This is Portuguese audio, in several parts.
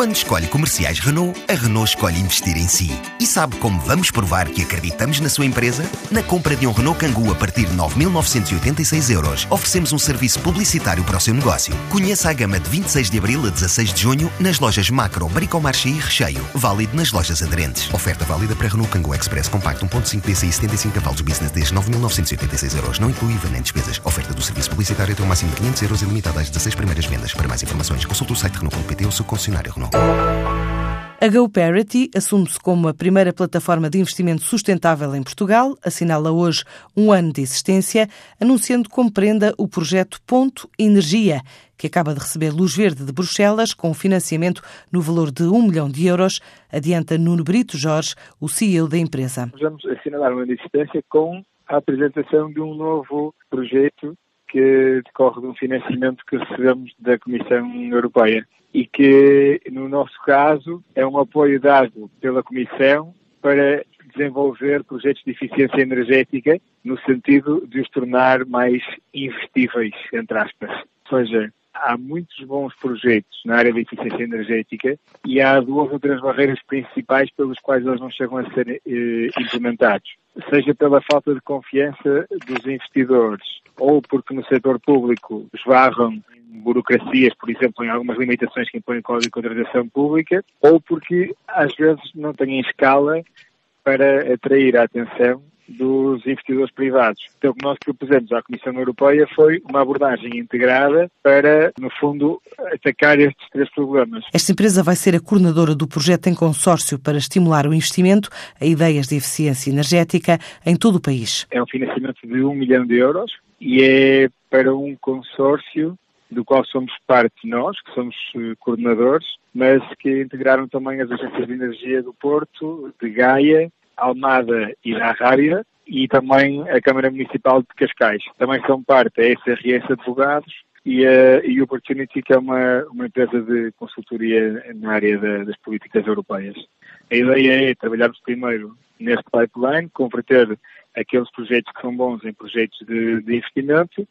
Quando escolhe comerciais Renault, a Renault escolhe investir em si. E sabe como vamos provar que acreditamos na sua empresa? Na compra de um Renault Kangoo a partir de 9.986 euros, oferecemos um serviço publicitário para o seu negócio. Conheça a gama de 26 de abril a 16 de junho nas lojas Macro, Bricomarché e Recheio. Válido nas lojas aderentes. Oferta válida para Renault Kangoo Express Compacto 1.5 DCI 75 cavalos Business desde 9.986 euros. Não inclui IVA nem despesas. Oferta do serviço publicitário até o máximo de 500 euros e limitada às 16 primeiras vendas. Para mais informações, consulte o site Renault.pt ou seu concessionário Renault. A GoParity assume-se como a primeira plataforma de investimento sustentável em Portugal, assinala hoje um ano de existência, anunciando como prenda o projeto Ponto Energia, que acaba de receber luz verde de Bruxelas com financiamento no valor de um milhão de euros, adianta Nuno Brito Jorge, o CEO da empresa. Vamos assinalar um de existência com a apresentação de um novo projeto que decorre de um financiamento que recebemos da Comissão Europeia e que, no nosso caso, é um apoio dado pela Comissão para desenvolver projetos de eficiência energética no sentido de os tornar mais investíveis, entre aspas. Ou seja, há muitos bons projetos na área da eficiência energética e há duas ou três barreiras principais pelas quais eles não chegam a ser eh, implementados. Seja pela falta de confiança dos investidores ou porque no setor público esbarram burocracias, por exemplo, em algumas limitações que impõem o Código de Contratação Pública, ou porque às vezes não têm escala para atrair a atenção dos investidores privados. Então, o que nós propusemos à Comissão Europeia foi uma abordagem integrada para, no fundo, atacar estes três problemas. Esta empresa vai ser a coordenadora do projeto em consórcio para estimular o investimento a ideias de eficiência energética em todo o país. É um financiamento de um milhão de euros e é para um consórcio do qual somos parte nós, que somos eh, coordenadores, mas que integraram também as agências de energia do Porto, de Gaia, Almada e da Rábida, e também a Câmara Municipal de Cascais. Também são parte a SRS Advogados e a e Opportunity, que é uma, uma empresa de consultoria na área da, das políticas europeias. A ideia é trabalharmos primeiro neste pipeline, converter aqueles projetos que são bons em projetos de, de investimento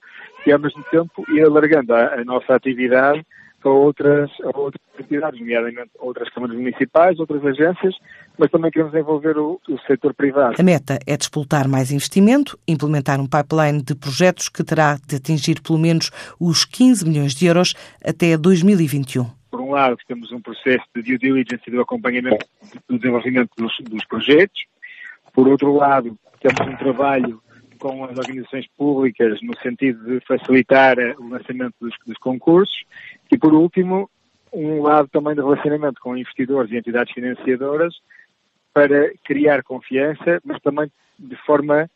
e, ao mesmo tempo, ir alargando a, a nossa atividade a outras, a outras entidades, nomeadamente outras câmaras municipais, outras agências, mas também queremos envolver o, o setor privado. A meta é despoltar mais investimento, implementar um pipeline de projetos que terá de atingir pelo menos os 15 milhões de euros até 2021 por um lado, temos um processo de due diligence e do acompanhamento do desenvolvimento dos, dos, projetos. Por outro lado, temos um trabalho com as organizações públicas no sentido de facilitar o lançamento dos, dos concursos. E, por último, um lado também de relacionamento com investidores e entidades financiadoras para criar confiança, mas também de forma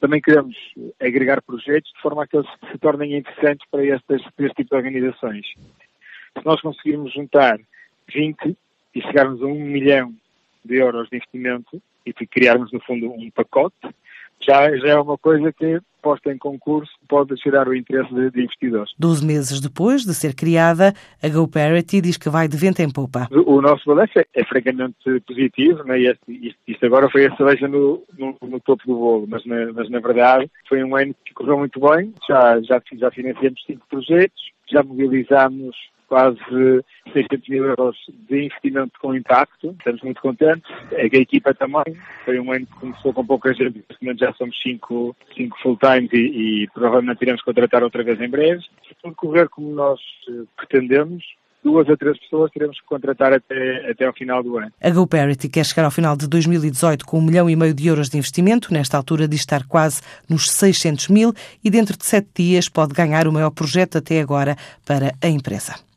também queremos agregar projetos de forma a que eles se tornem interessantes para estas, para este tipo de organizações. Se nós conseguirmos juntar 20 e chegarmos a um milhão de euros de investimento e criarmos, no fundo, um pacote, já, já é uma coisa que, posta em concurso, pode gerar o interesse de, de investidores. Doze meses depois de ser criada, a GoParity diz que vai de vento em popa. O, o nosso balanço é, é francamente positivo, né? Este, isto, agora foi a cereja no, no, no, topo do bolo, mas na, mas na verdade foi um ano que correu muito bem, já, já, já financiamos cinco projetos, já mobilizámos quase 600 mil euros de investimento com impacto. Estamos muito contentes. A equipa também. Foi um ano que começou com pouca gente. Momento já somos cinco, cinco full-times e, e, provavelmente iremos contratar outra vez em breve. Se tudo correr como nós eh, pretendemos, duas a três pessoas teremos que contratar até, até ao final do ano. A GoParity quer chegar ao final de 2018 com um milhão e meio de euros de investimento. Nesta altura diz estar quase nos 600 mil e dentro de sete dias pode ganhar o maior projeto até agora para a empresa.